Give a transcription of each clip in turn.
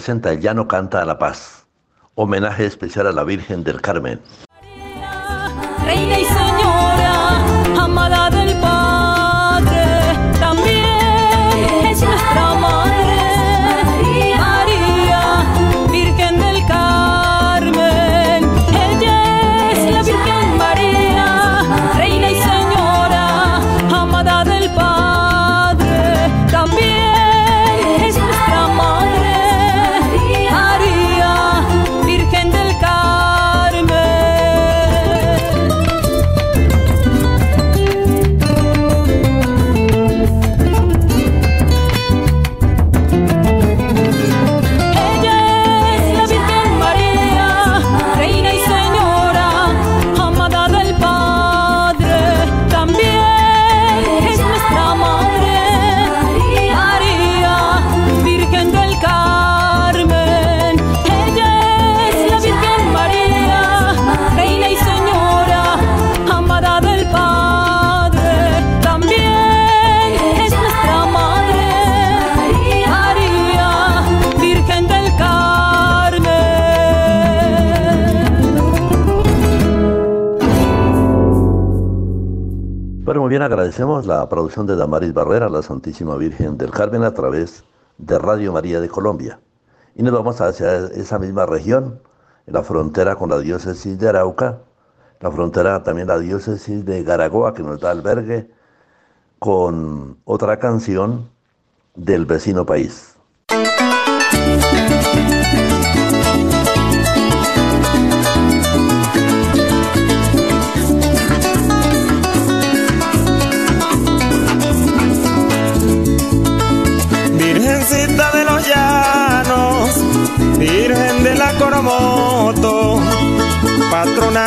presenta El Llano Canta a la Paz, homenaje especial a la Virgen del Carmen. Agradecemos la producción de Damaris Barrera, la Santísima Virgen del Carmen, a través de Radio María de Colombia. Y nos vamos hacia esa misma región, en la frontera con la diócesis de Arauca, la frontera también la diócesis de Garagoa, que nos da albergue, con otra canción del vecino país.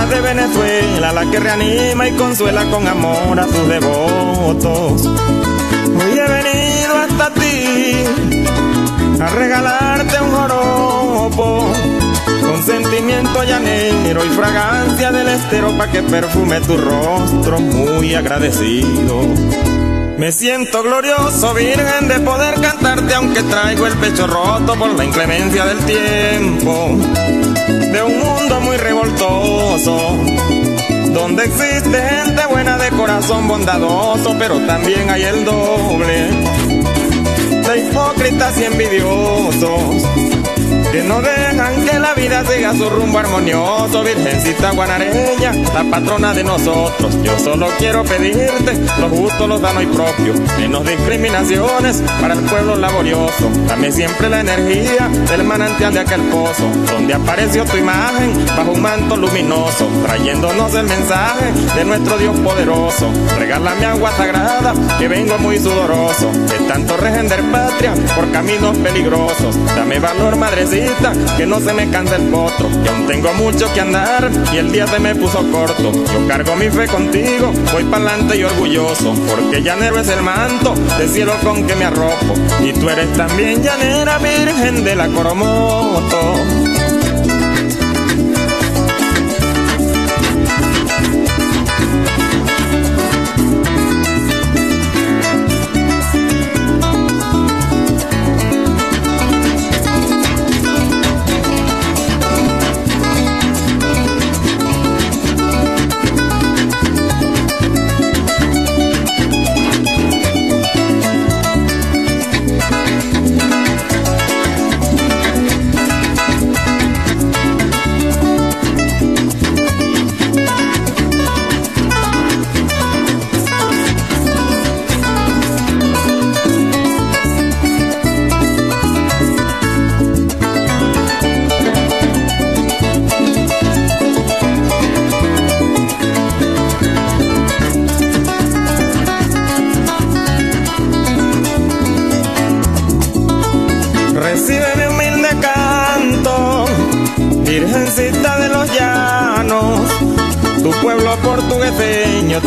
De Venezuela, la que reanima y consuela con amor a sus devotos. Hoy he venido hasta ti a regalarte un joropo con sentimiento llanero y fragancia del estero pa' que perfume tu rostro muy agradecido. Me siento glorioso, virgen, de poder cantarte aunque traigo el pecho roto por la inclemencia del tiempo. De un mundo muy revoltoso, donde existe gente buena de corazón bondadoso, pero también hay el doble de hipócritas y envidiosos. Que no dejan que la vida siga su rumbo armonioso, Virgencita guanareña, la patrona de nosotros. Yo solo quiero pedirte lo justo, lo sano y propio, menos discriminaciones para el pueblo laborioso. Dame siempre la energía del manantial de aquel pozo, donde apareció tu imagen bajo un manto luminoso, trayéndonos el mensaje de nuestro Dios poderoso. Regálame agua sagrada, que vengo muy sudoroso, de tanto regender patria por caminos peligrosos. Dame valor, madrecita que no se me canse el potro, que aún tengo mucho que andar y el día se me puso corto. Yo cargo mi fe contigo, voy pa'lante y orgulloso, porque llanero es el manto de cielo con que me arropo. Y tú eres también llanera virgen de la Coromoto.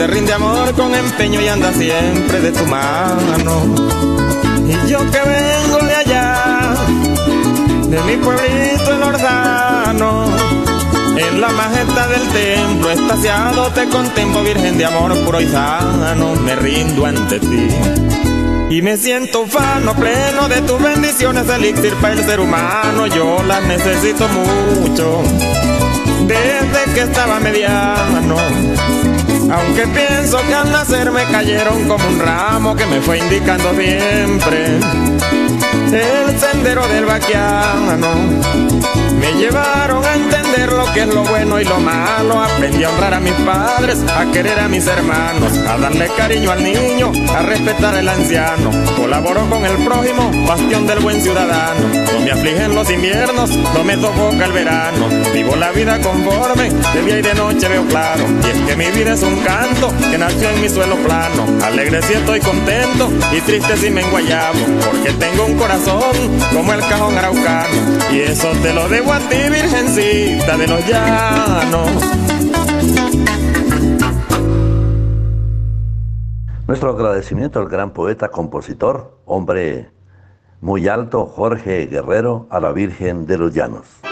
Rinde amor con empeño y anda siempre de tu mano. Y yo que vengo de allá, de mi pueblito el Ordano, en la majestad del templo, estaciado te contemplo, Virgen de amor puro y sano, me rindo ante ti. Y me siento ufano, pleno de tus bendiciones, elixir para el ser humano, yo las necesito mucho, desde que estaba mediano. Aunque pienso que al nacer me cayeron como un ramo que me fue indicando siempre el sendero del vaquiano. Me llevaron a entender lo que es lo bueno y lo malo. Aprendí a honrar a mis padres, a querer a mis hermanos, a darle cariño al niño, a respetar al anciano. Colaboro con el prójimo, bastión del buen ciudadano. No me afligen los inviernos, no me sofoca el verano. Vivo la vida conforme, de día y de noche veo claro. Y es que mi vida es un canto que nació en mi suelo plano. Alegre si estoy contento y triste si me enguayabo. Porque tengo un corazón como el cajón araucano. Y eso te lo debo Nuestro agradecimiento al gran poeta, compositor, hombre muy alto, Jorge Guerrero, a la Virgen de los Llanos.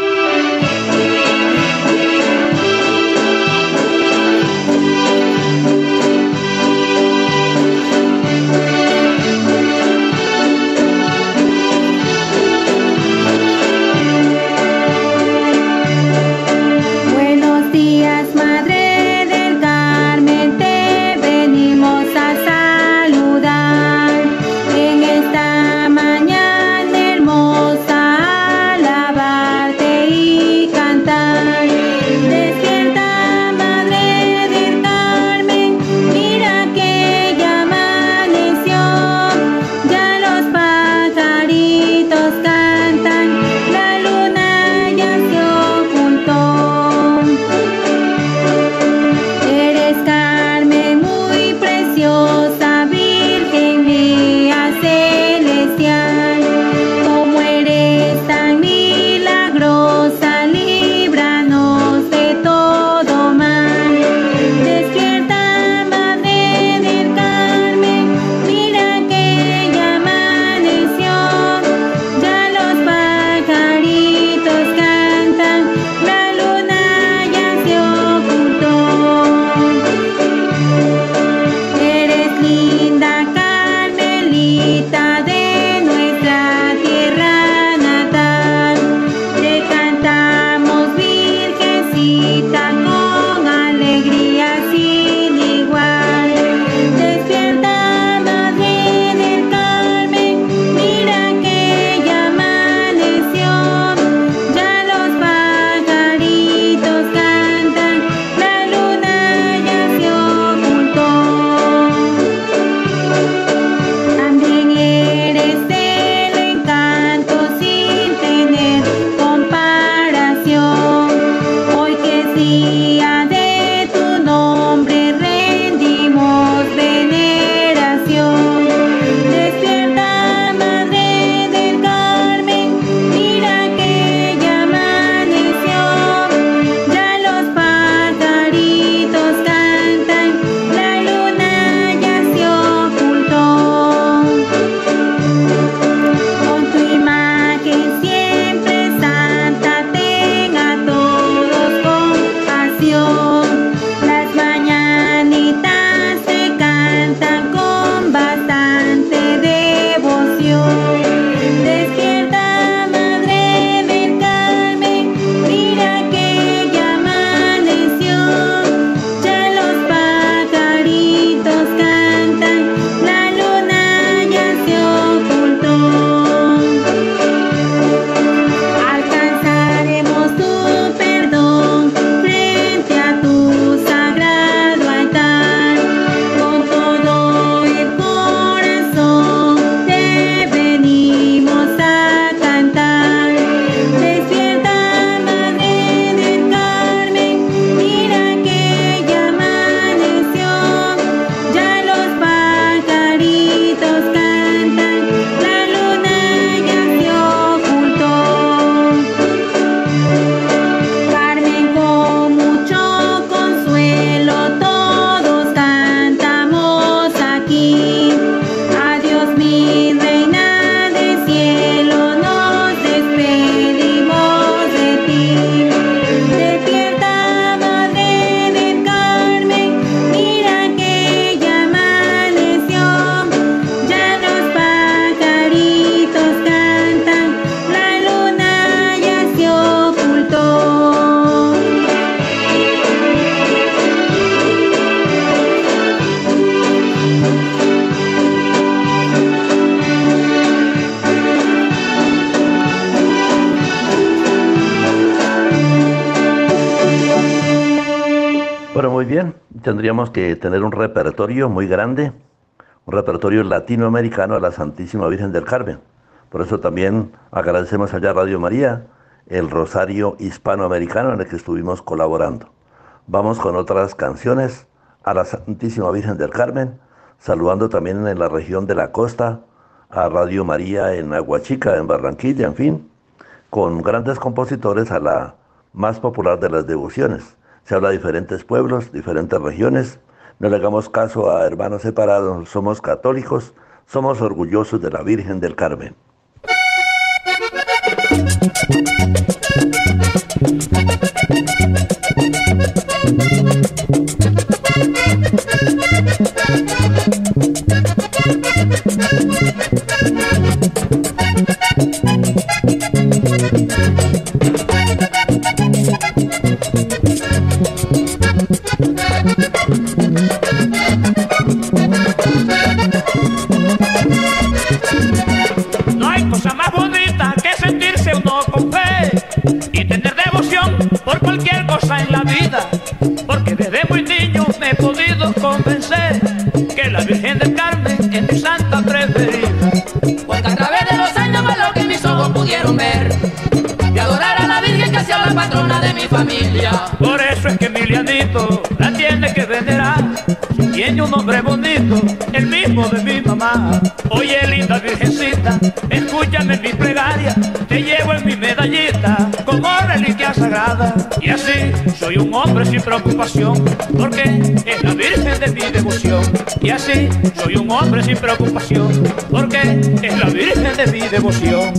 Tendríamos que tener un repertorio muy grande, un repertorio latinoamericano a la Santísima Virgen del Carmen. Por eso también agradecemos allá a Radio María el rosario hispanoamericano en el que estuvimos colaborando. Vamos con otras canciones a la Santísima Virgen del Carmen, saludando también en la región de la costa a Radio María en Aguachica, en Barranquilla, en fin, con grandes compositores a la más popular de las devociones se habla de diferentes pueblos, diferentes regiones. No le hagamos caso a hermanos separados, somos católicos, somos orgullosos de la Virgen del Carmen. en la vida, porque desde muy niño me he podido convencer que la Virgen del Carmen es mi santa preferida. Porque a través de los años fue lo que mis ojos pudieron ver, y adorar a la Virgen que sea la patrona de mi familia. Por eso es que Emilianito tiene un nombre bonito, el mismo de mi mamá. Oye, linda Virgencita, escúchame mi plegaria, te llevo en mi medallita como reliquia sagrada. Y así soy un hombre sin preocupación, porque es la Virgen de mi devoción. Y así soy un hombre sin preocupación, porque es la Virgen de mi devoción.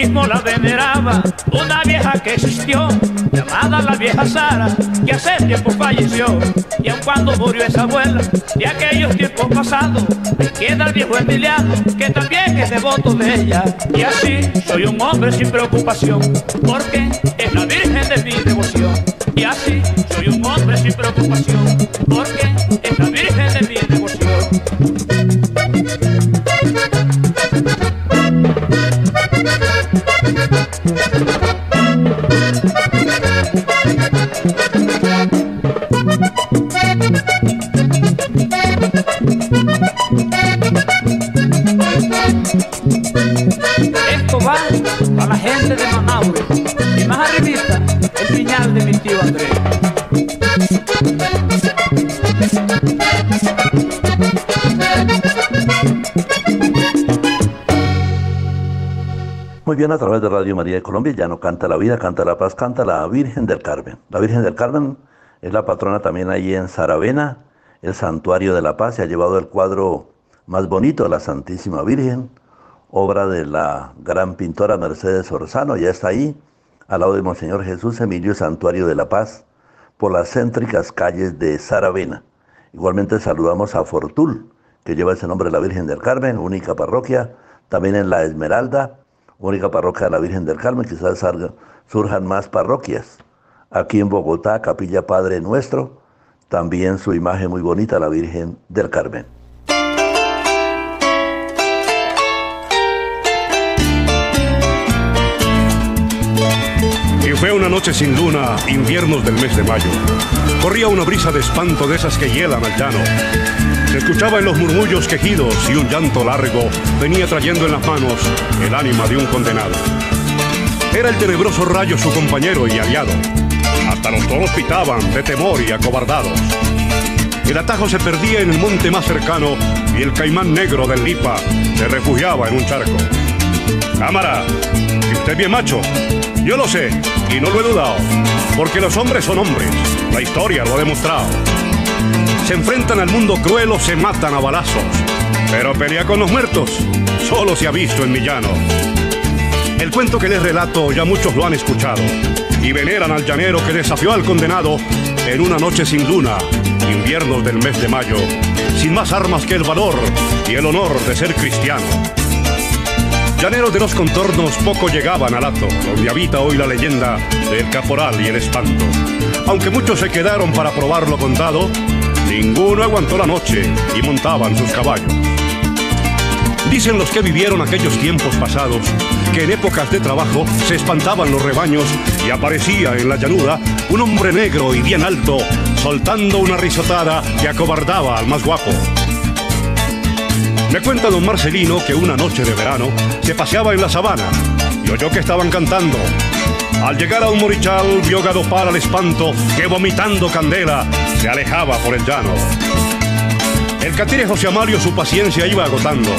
Mismo la veneraba una vieja que existió, llamada la vieja Sara, que hace tiempo falleció. Y aun cuando murió esa abuela, de aquellos tiempos pasados, me queda el viejo Emiliano, que también es devoto de ella. Y así soy un hombre sin preocupación, porque es la Virgen de mi devoción. Y así soy un hombre sin preocupación, porque es la Virgen de mi devoción. Bien, a través de Radio María de Colombia ya no canta la vida, canta la paz, canta la Virgen del Carmen. La Virgen del Carmen es la patrona también ahí en Saravena, el Santuario de la Paz, se ha llevado el cuadro más bonito, la Santísima Virgen, obra de la gran pintora Mercedes Orzano, ya está ahí, al lado de Monseñor Jesús Emilio Santuario de la Paz, por las céntricas calles de Saravena. Igualmente saludamos a Fortul, que lleva ese nombre la Virgen del Carmen, única parroquia, también en La Esmeralda, única parroquia de la Virgen del Carmen, quizás surjan más parroquias. Aquí en Bogotá, Capilla Padre Nuestro, también su imagen muy bonita, la Virgen del Carmen. Fue una noche sin luna, inviernos del mes de mayo. Corría una brisa de espanto de esas que hielan al llano. Se escuchaba en los murmullos quejidos y un llanto largo venía trayendo en las manos el ánima de un condenado. Era el tenebroso rayo su compañero y aliado. Hasta los toros pitaban de temor y acobardados. El atajo se perdía en el monte más cercano y el caimán negro del Lipa se refugiaba en un charco. Cámara, que usted bien macho. Yo lo sé, y no lo he dudado, porque los hombres son hombres. La historia lo ha demostrado. Se enfrentan al mundo cruel o se matan a balazos. Pero pelea con los muertos solo se ha visto en Millano. El cuento que les relato ya muchos lo han escuchado y veneran al llanero que desafió al condenado en una noche sin luna, inviernos del mes de mayo, sin más armas que el valor y el honor de ser cristiano. Llaneros de los contornos poco llegaban al hato, donde habita hoy la leyenda del caporal y el espanto. Aunque muchos se quedaron para probar lo contado, ninguno aguantó la noche y montaban sus caballos. Dicen los que vivieron aquellos tiempos pasados que en épocas de trabajo se espantaban los rebaños y aparecía en la llanura un hombre negro y bien alto, soltando una risotada que acobardaba al más guapo. Me cuenta don Marcelino que una noche de verano se paseaba en la sabana y oyó que estaban cantando. Al llegar a un morichal vio galopar al espanto que vomitando candela se alejaba por el llano. El catire José Amalio su paciencia iba agotando.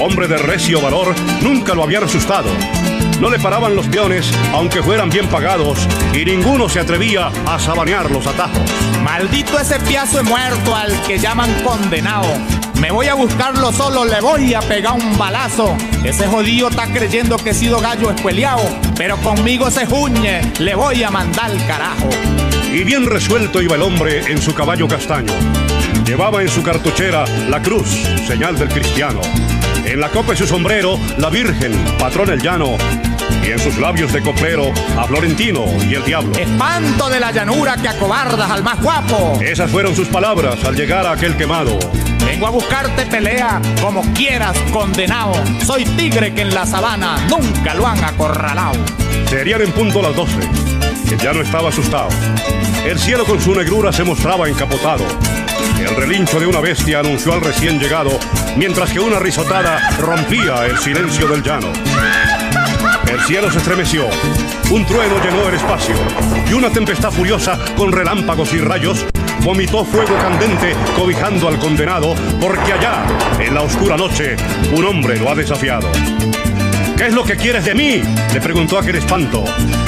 Hombre de recio valor, nunca lo habían asustado. No le paraban los peones, aunque fueran bien pagados, y ninguno se atrevía a sabanear los atajos. Maldito ese piazo muerto al que llaman condenado. Me voy a buscarlo solo, le voy a pegar un balazo. Ese jodido está creyendo que he sido gallo escueleado, pero conmigo se juñe, le voy a mandar carajo. Y bien resuelto iba el hombre en su caballo castaño. Llevaba en su cartuchera la cruz, señal del cristiano. En la copa de su sombrero, la Virgen, patrón el llano. Y en sus labios de coplero, a Florentino y el diablo. Espanto de la llanura que acobardas al más guapo. Esas fueron sus palabras al llegar a aquel quemado. Vengo a buscarte pelea como quieras, condenado. Soy tigre que en la sabana nunca lo han acorralado. Serían en punto las doce. El llano estaba asustado. El cielo con su negrura se mostraba encapotado. El relincho de una bestia anunció al recién llegado, mientras que una risotada rompía el silencio del llano. El cielo se estremeció, un trueno llenó el espacio y una tempestad furiosa con relámpagos y rayos vomitó fuego candente cobijando al condenado porque allá, en la oscura noche, un hombre lo ha desafiado. ¿Qué es lo que quieres de mí? Le preguntó aquel espanto.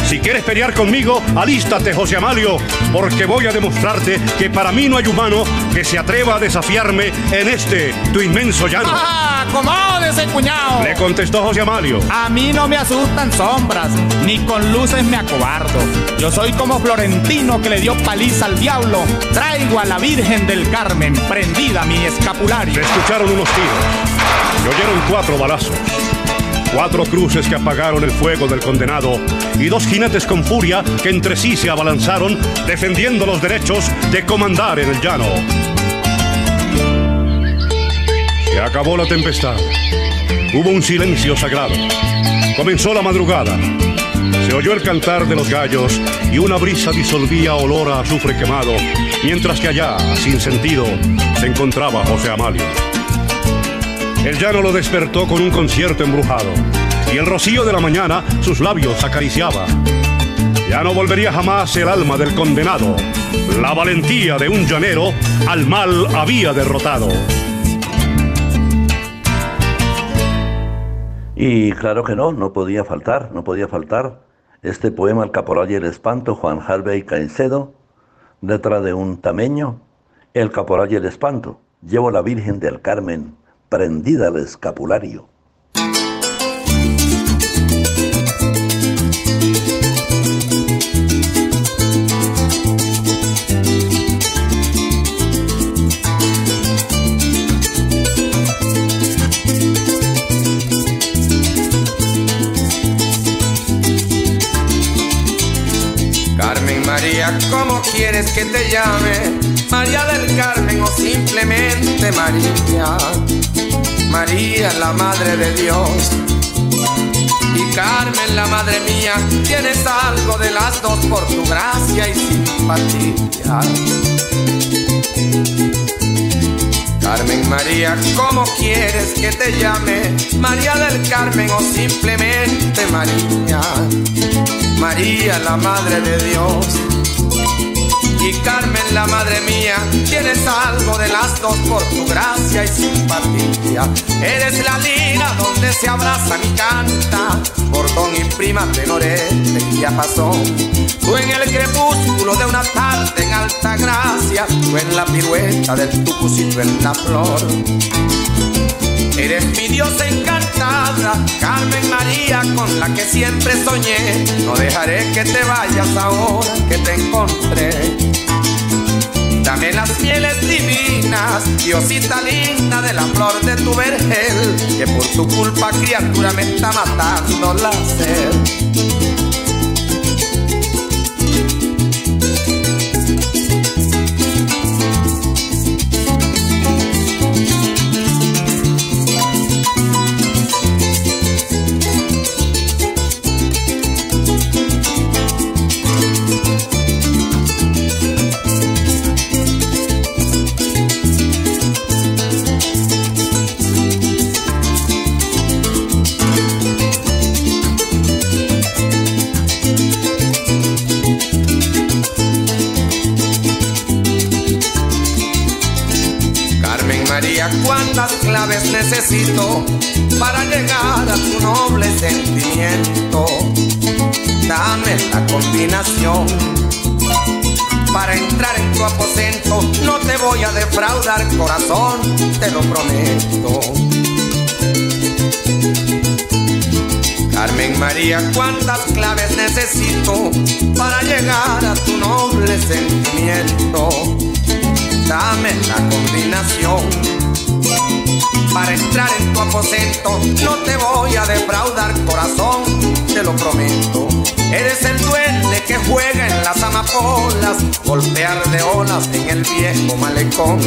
Si quieres pelear conmigo, alístate, José Amalio, porque voy a demostrarte que para mí no hay humano que se atreva a desafiarme en este, tu inmenso llano. ¡Ah! ¡Acomódese, cuñado! Le contestó José Amalio. A mí no me asustan sombras, ni con luces me acobardo. Yo soy como Florentino que le dio paliza al diablo. Traigo a la Virgen del Carmen prendida mi escapulario. Se escucharon unos tiros y oyeron cuatro balazos. Cuatro cruces que apagaron el fuego del condenado y dos jinetes con furia que entre sí se abalanzaron defendiendo los derechos de comandar en el llano. Se acabó la tempestad. Hubo un silencio sagrado. Comenzó la madrugada. Se oyó el cantar de los gallos y una brisa disolvía olor a azufre quemado, mientras que allá, sin sentido, se encontraba José Amalio. El llano lo despertó con un concierto embrujado y el rocío de la mañana sus labios acariciaba. Ya no volvería jamás el alma del condenado. La valentía de un llanero al mal había derrotado. Y claro que no, no podía faltar, no podía faltar este poema El Caporal y el Espanto, Juan Harvey Caicedo, letra de un tameño, El Caporal y el Espanto. Llevo la Virgen del Carmen prendida al escapulario. Carmen María, ¿cómo quieres que te llame? María del Carmen o simplemente María. María, la Madre de Dios. Y Carmen, la Madre mía, tienes algo de las dos por tu gracia y simpatía. Carmen María, ¿cómo quieres que te llame? María del Carmen o simplemente María. María, la Madre de Dios. Y Carmen, la madre mía, tienes algo de las dos por tu gracia y simpatía. Eres la lira donde se abrazan y canta por don y prima tenores del ya pasó. Tú en el crepúsculo de una tarde en alta gracia, tú en la pirueta del tucucito en la flor. Eres mi diosa encantada, Carmen María, con la que siempre soñé. No dejaré que te vayas ahora que te encontré. Dame las mieles divinas, Diosita linda de la flor de tu vergel, que por tu culpa criatura me está matando la sed. Necesito para llegar a tu noble sentimiento. Dame la combinación para entrar en tu aposento. No te voy a defraudar, corazón, te lo prometo. Carmen María, cuántas claves necesito para llegar a tu noble sentimiento. Dame la combinación para entrar en tu aposento. No te voy a defraudar, corazón, te lo prometo. Eres el duende que juega en las amapolas, golpear de olas en el viejo malecón.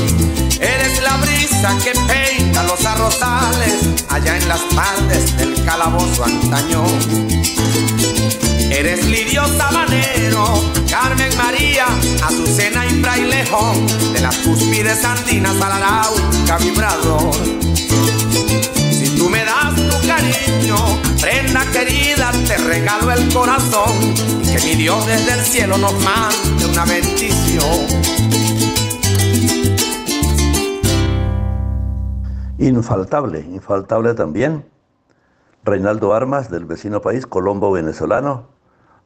Eres la brisa que peina los arrozales allá en las tardes del calabozo antañón. Eres lirio sabanero, Carmen María, Azucena y Frailejón, de las cúspides andinas al arauca vibrador. Prenda querida, te regalo el corazón, que mi Dios desde el cielo nos mande una bendición. Infaltable, infaltable también. Reinaldo Armas, del vecino país colombo venezolano,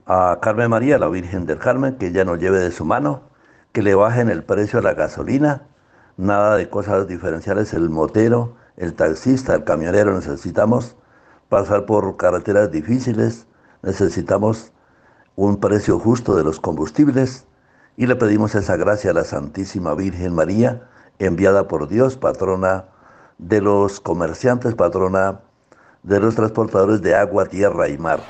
a Carmen María, la Virgen del Carmen, que ella nos lleve de su mano, que le bajen el precio a la gasolina, nada de cosas diferenciales, el motero, el taxista, el camionero, necesitamos pasar por carreteras difíciles, necesitamos un precio justo de los combustibles y le pedimos esa gracia a la Santísima Virgen María, enviada por Dios, patrona de los comerciantes, patrona de los transportadores de agua, tierra y mar.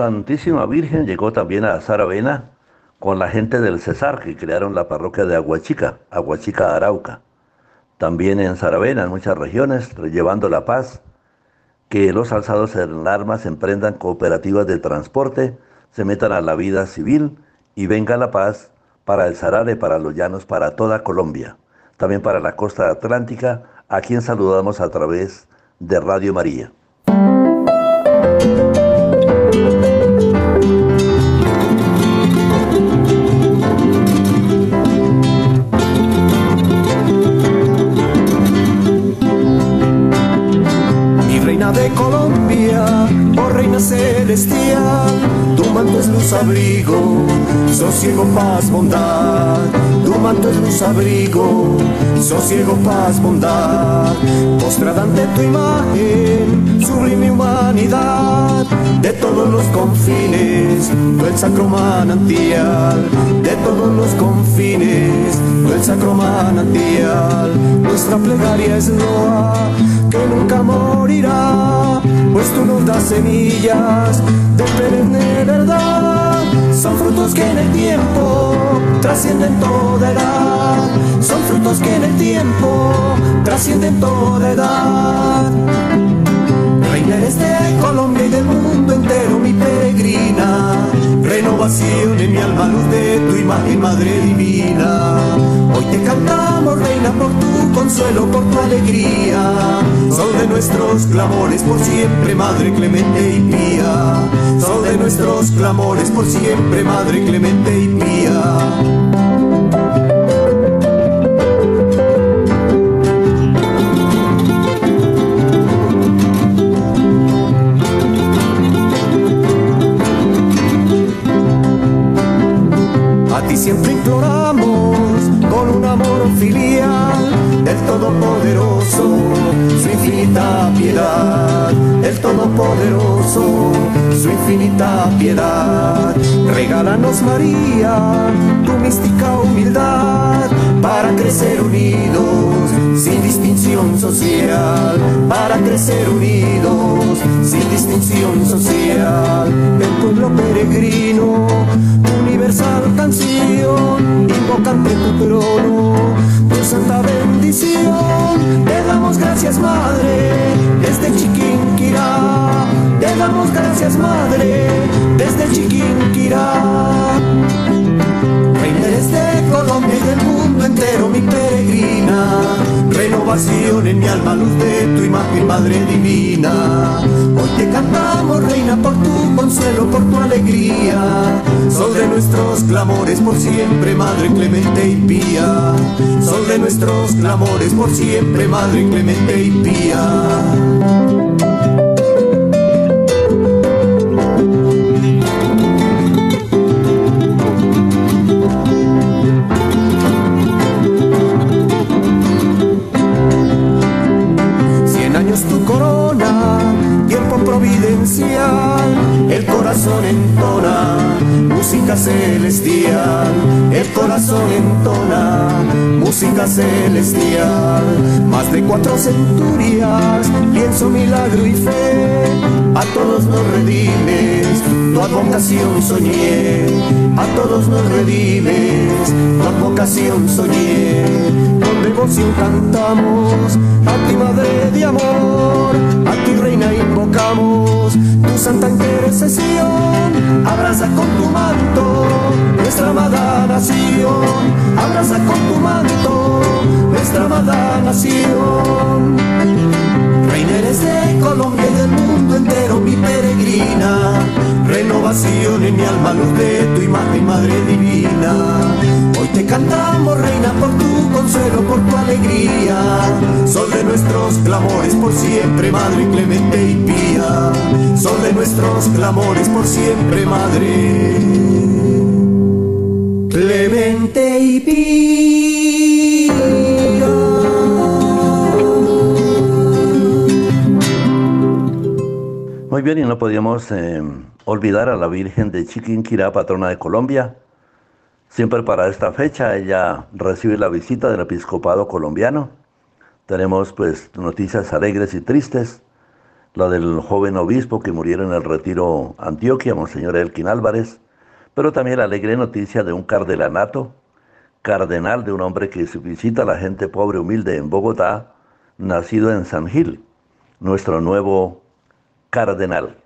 Santísima Virgen llegó también a Saravena con la gente del Cesar que crearon la parroquia de Aguachica, Aguachica Arauca. También en Saravena, en muchas regiones, llevando la paz, que los alzados en armas emprendan cooperativas de transporte, se metan a la vida civil y venga la paz para el Sarare, para los llanos, para toda Colombia, también para la costa atlántica, a quien saludamos a través de Radio María. Celestial, tu manto es luz abrigo, sosiego, paz, bondad. Tu manto es luz abrigo, sosiego, paz, bondad. Postrada ante tu imagen, sublime humanidad, de todos los confines, tú el sacro manantial, de todos los confines, tú el sacro manantial. Nuestra plegaria es loa, que nunca morirá, pues tú nos das semillas de perenne verdad. Son frutos que en el tiempo trascienden toda edad. Son frutos que en el tiempo trascienden toda edad. Reina eres de Colombia y del mundo entero, mi peregrina. Renovación en mi alma, luz de tu imagen, Madre Divina. Hoy te cantamos, Reina, por tu consuelo, por tu alegría. Sol de nuestros clamores por siempre, Madre clemente y pía. Sol de nuestros clamores por siempre, Madre clemente y pía. Siempre imploramos con un amor filial del Todopoderoso, su infinita piedad, el Todopoderoso, su infinita piedad. Regálanos María, tu mística humildad, para crecer unidos, sin distinción social, para crecer unidos, sin distinción social, el pueblo peregrino universal canción, invocante tu trono, tu santa bendición. Te damos gracias, Madre, desde Chiquinquirá. Te damos gracias, Madre, desde Chiquinquirá Reina eres de Colombia y del mundo entero mi peregrina. Renovación en mi alma, luz de tu imagen, Madre Divina. Hoy te cantamos, Reina, por tu consuelo, por tu alegría. Sol de nuestros clamores por siempre, Madre clemente y pía. Sol de nuestros clamores por siempre, Madre clemente y pía. Corazón entona, música celestial, el corazón entona, música celestial, más de cuatro centurias, lienzo, milagro y fe, a todos nos redimes, tu advocación soñé, a todos nos redimes, tu advocación soñé, con devoción cantamos, a ti madre de amor, a ti reina invocamos, tu santa intercesión, abraza con tu manto. Nuestra amada nación, abraza con tu manto. Nuestra amada nación. Reina eres de Colombia y del mundo entero, mi peregrina, renovación en mi alma, luz de tu imagen, Madre Divina. Hoy te cantamos, Reina, por tu consuelo, por tu alegría, sol de nuestros clamores por siempre, Madre clemente y pía, sol de nuestros clamores por siempre, Madre clemente y pía. Muy bien, y no podíamos eh, olvidar a la Virgen de Chiquinquirá, patrona de Colombia. Siempre para esta fecha ella recibe la visita del episcopado colombiano. Tenemos pues noticias alegres y tristes. La del joven obispo que murió en el retiro Antioquia, Monseñor Elkin Álvarez. Pero también la alegre noticia de un cardenalato, cardenal de un hombre que visita a la gente pobre humilde en Bogotá, nacido en San Gil, nuestro nuevo cardenal.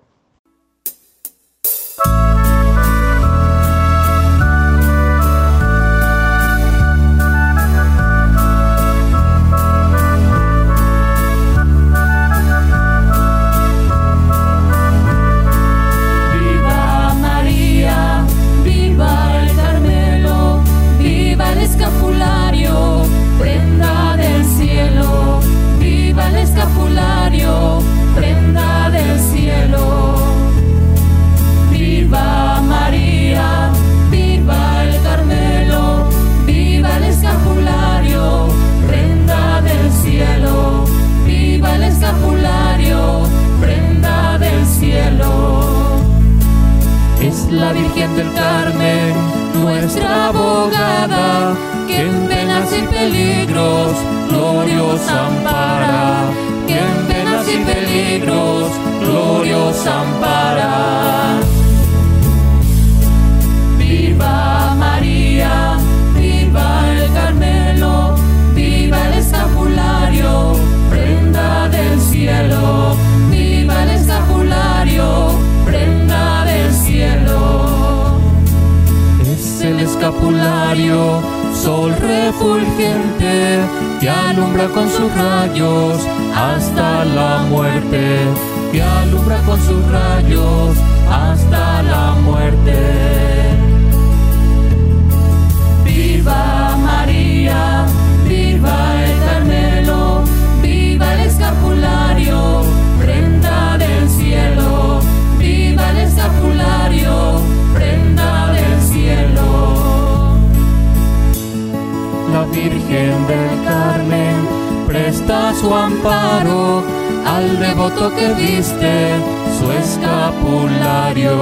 Devoto que viste su escapulario,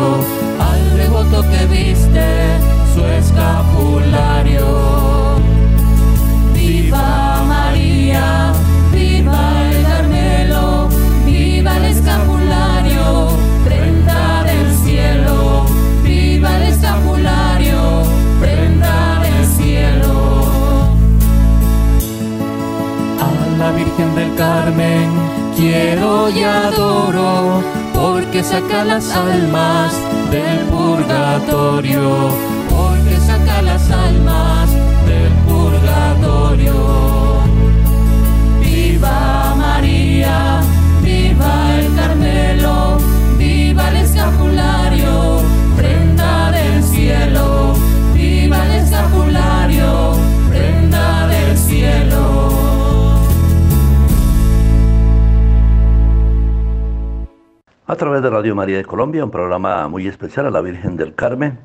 al devoto que viste su escapulario. Viva María, viva el Carmelo, viva el escapulario, prenda del cielo, viva el escapulario, prenda del cielo. A la Virgen del Carmen quiero y adoro, porque saca las almas del purgatorio, A través de Radio María de Colombia, un programa muy especial a la Virgen del Carmen.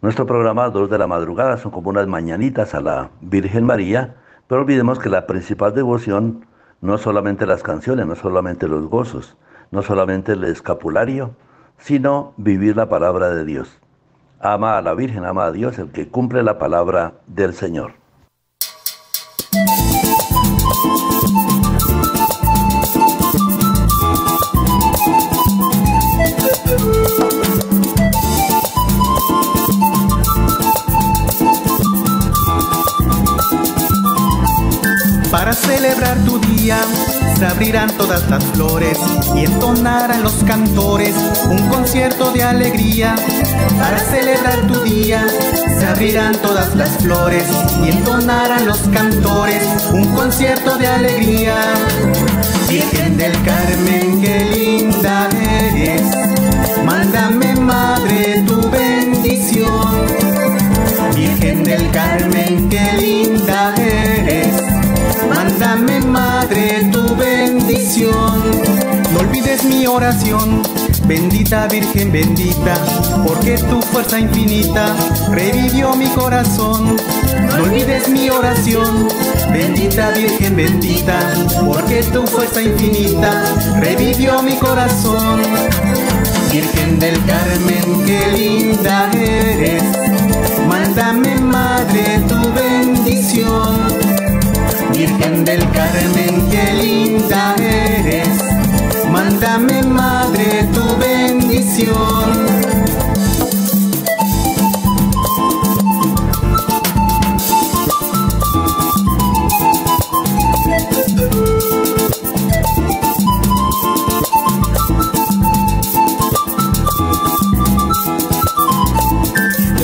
Nuestro programa, dos de la madrugada, son como unas mañanitas a la Virgen María, pero olvidemos que la principal devoción no solamente las canciones, no solamente los gozos, no solamente el escapulario, sino vivir la palabra de Dios. Ama a la Virgen, ama a Dios, el que cumple la palabra del Señor. Celebrar tu día se abrirán todas las flores y entonarán los cantores un concierto de alegría. Para celebrar tu día se abrirán todas las flores y entonarán los cantores un concierto de alegría. Virgen del Carmen, qué linda eres, mándame madre tu bendición. Virgen del Carmen, qué linda eres. Mándame, Madre, tu bendición. No olvides mi oración, bendita Virgen bendita, porque tu fuerza infinita revivió mi corazón. No olvides mi oración, bendita Virgen bendita, porque tu fuerza infinita revivió mi corazón. Virgen del Carmen, qué linda eres. Mándame, Madre, tu bendición. Virgen del Carmen, qué linda eres. Mándame, Madre, tu bendición.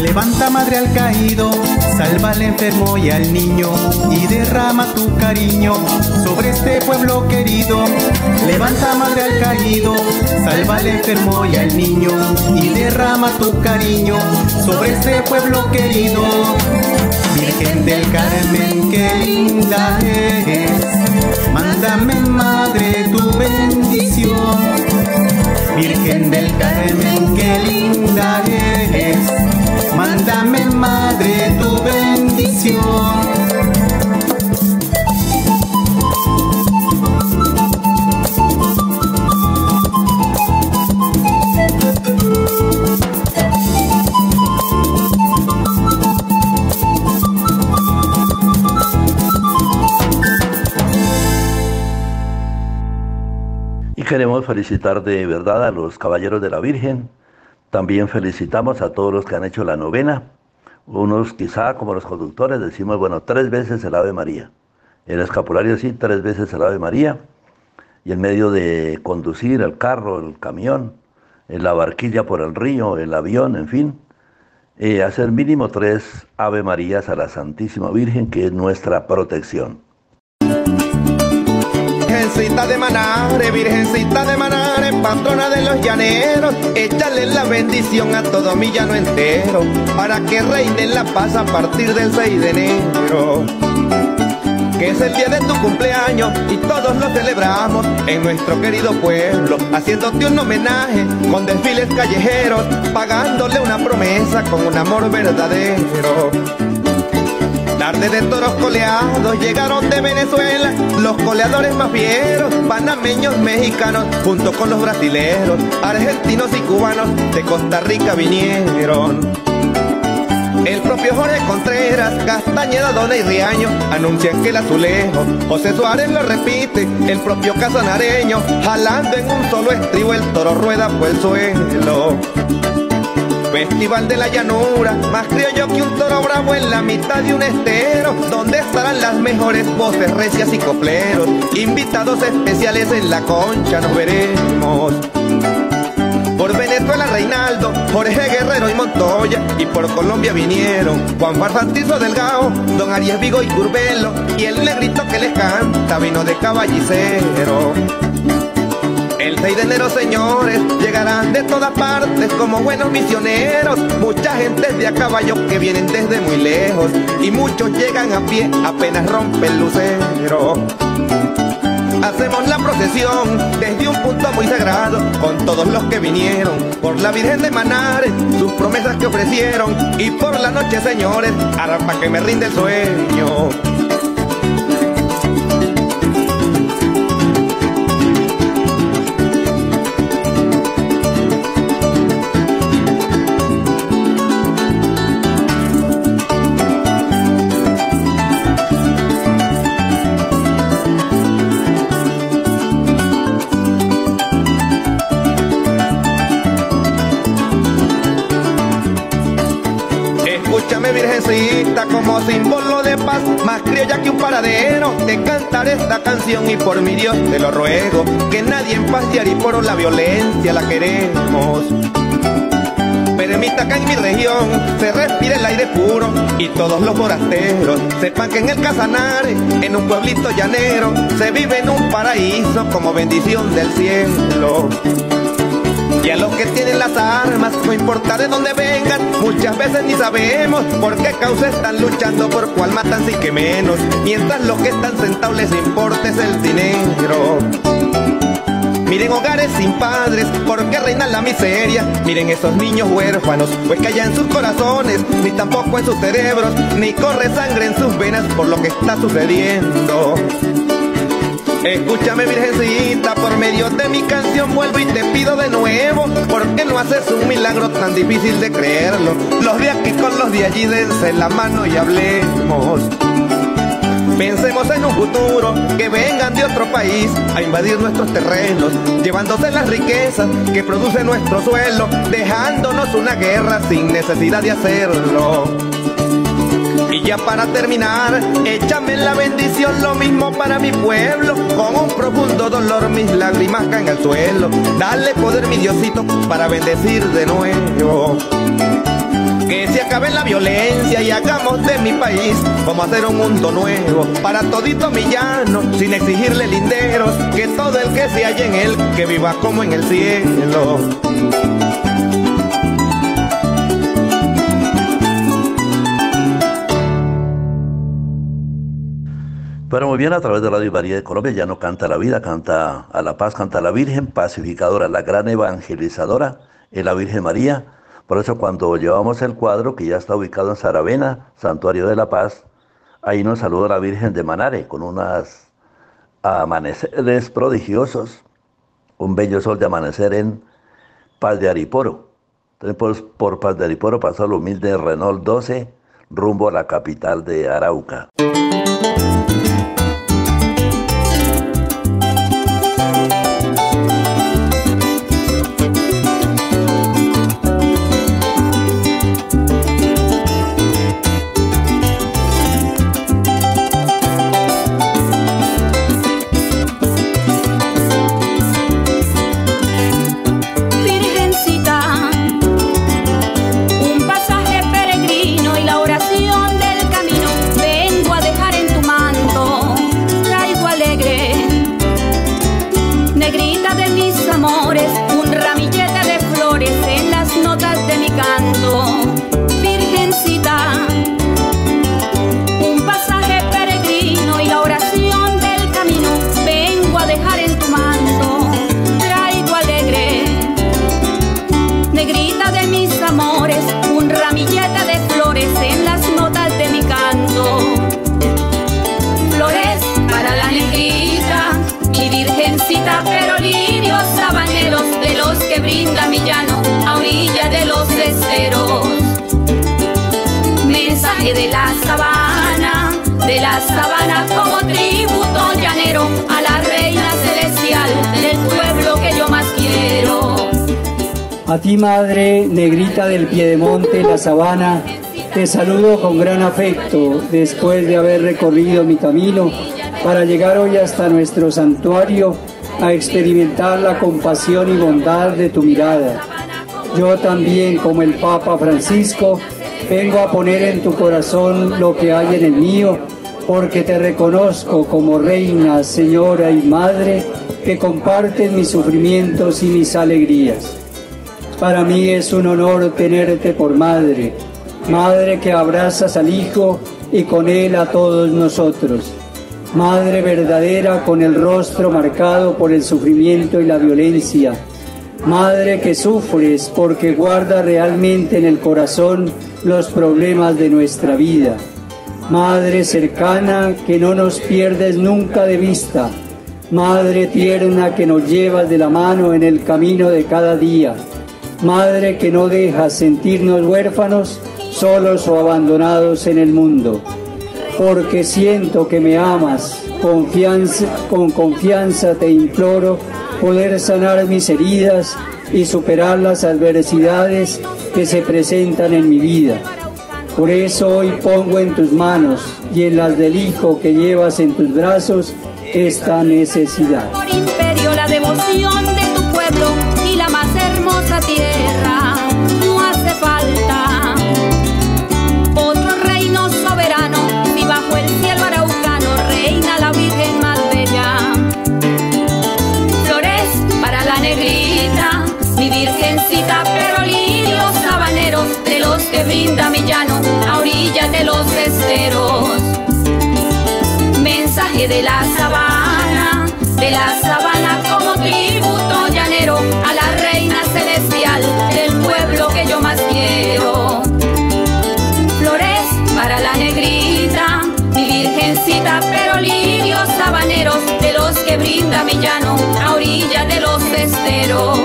Levanta madre al caído, salva al enfermo y al niño y derrama tu cariño sobre este pueblo querido. Levanta madre al caído, salva al enfermo y al niño y derrama tu cariño sobre este pueblo querido. Virgen del Carmen, qué linda eres, mándame madre tu bendición. Virgen del Carmen, qué linda eres. Mándame, Madre, tu bendición. Queremos felicitar de verdad a los caballeros de la Virgen. También felicitamos a todos los que han hecho la novena. Unos quizá como los conductores decimos, bueno, tres veces el Ave María. El escapulario sí, tres veces el Ave María. Y en medio de conducir el carro, el camión, en la barquilla por el río, el avión, en fin, eh, hacer mínimo tres Ave Marías a la Santísima Virgen, que es nuestra protección. Virgencita de Manare, Virgencita de Manare, patrona de los llaneros, échale la bendición a todo mi llano entero, para que reine la paz a partir del 6 de enero. Que es el día de tu cumpleaños y todos lo celebramos en nuestro querido pueblo, haciéndote un homenaje con desfiles callejeros, pagándole una promesa con un amor verdadero. Tarde de toros coleados llegaron de Venezuela los coleadores más fieros, panameños, mexicanos, junto con los brasileros, argentinos y cubanos de Costa Rica vinieron. El propio Jorge Contreras, Castañeda, Dona y Riaño anuncian que el azulejo, José Suárez lo repite, el propio casanareño, jalando en un solo estribo el toro rueda por el suelo. Festival de la llanura, más criollo que un toro bravo en la mitad de un estero, donde estarán las mejores voces recias y copleros, invitados especiales en la concha nos veremos. Por Venezuela Reinaldo, Jorge Guerrero y Montoya, y por Colombia vinieron Juan Farfantizo Delgado, Don Arias Vigo y Curbelo, y el negrito que les canta vino de caballicero. El 6 de enero, señores, llegarán de todas partes como buenos misioneros. Mucha gente de a caballo que vienen desde muy lejos y muchos llegan a pie apenas rompe el lucero. Hacemos la procesión desde un punto muy sagrado con todos los que vinieron por la Virgen de Manares, sus promesas que ofrecieron y por la noche, señores, para que me rinde el sueño. Más criolla que un paradero, te cantaré esta canción y por mi Dios te lo ruego, que nadie en paz y por la violencia la queremos. Permita que en mi región se respire el aire puro y todos los forasteros sepan que en el Casanare, en un pueblito llanero, se vive en un paraíso como bendición del cielo. Y a los que tienen las armas, no importa de dónde vengan, muchas veces ni sabemos por qué causa están luchando, por cuál matan sí que menos, mientras los que están sentados les importa es el dinero. Miren hogares sin padres, porque reina la miseria. Miren esos niños huérfanos, pues en sus corazones, ni tampoco en sus cerebros, ni corre sangre en sus venas por lo que está sucediendo. Escúchame virgencita, por medio de mi canción vuelvo y te pido de nuevo, porque no haces un milagro tan difícil de creerlo. Los de aquí con los de allí dense la mano y hablemos. Pensemos en un futuro, que vengan de otro país a invadir nuestros terrenos, llevándose las riquezas que produce nuestro suelo, dejándonos una guerra sin necesidad de hacerlo. Para terminar, échame la bendición, lo mismo para mi pueblo. Con un profundo dolor mis lágrimas caen al suelo. Dale poder, mi Diosito, para bendecir de nuevo. Que se acabe la violencia y hagamos de mi país como hacer un mundo nuevo para todito mi llano, sin exigirle linderos, que todo el que se halle en él, que viva como en el cielo. Pero muy bien, a través de Radio María de Colombia ya no canta la vida, canta a la paz, canta la Virgen pacificadora, la gran evangelizadora, es la Virgen María. Por eso cuando llevamos el cuadro que ya está ubicado en Saravena, Santuario de la Paz, ahí nos saluda la Virgen de Manare con unas amaneceres prodigiosos, un bello sol de amanecer en Paz de Ariporo. Entonces por, Paz de Ariporo pasó el humilde Renault 12 rumbo a la capital de Arauca. A ti, madre negrita del Piedemonte, la sabana, te saludo con gran afecto después de haber recorrido mi camino para llegar hoy hasta nuestro santuario a experimentar la compasión y bondad de tu mirada. yo también, como el Papa Francisco, vengo a poner en tu corazón lo que hay en el mío, porque te reconozco como reina, señora y madre que compartes mis sufrimientos y mis alegrías. Para mí es un honor tenerte por madre, madre que abrazas al Hijo y con él a todos nosotros. Madre verdadera con el rostro marcado por el sufrimiento y la violencia. Madre que sufres porque guarda realmente en el corazón los problemas de nuestra vida. Madre cercana que no nos pierdes nunca de vista. Madre tierna que nos llevas de la mano en el camino de cada día. Madre que no dejas sentirnos huérfanos, solos o abandonados en el mundo. Porque siento que me amas, confianza, con confianza te imploro poder sanar mis heridas y superar las adversidades que se presentan en mi vida. Por eso hoy pongo en tus manos y en las del Hijo que llevas en tus brazos esta necesidad. Por imperio la devoción de tu pueblo y la más hermosa tierra. No hace falta otro reino soberano si bajo el cielo araucano reina la Virgen más bella. Flores para la negrita, mi virgencita, pero que brinda mi llano a orillas de los esteros mensaje de la sabana, de la sabana como tributo llanero a la reina celestial del pueblo que yo más quiero. Flores para la negrita, mi virgencita, pero lirios sabaneros de los que brinda mi llano a orilla de los esteros.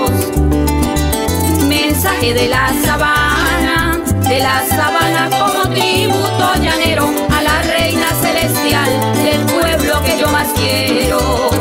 Mensaje de la sabana, de la sabana como tributo llanero a la reina celestial del pueblo que yo más quiero.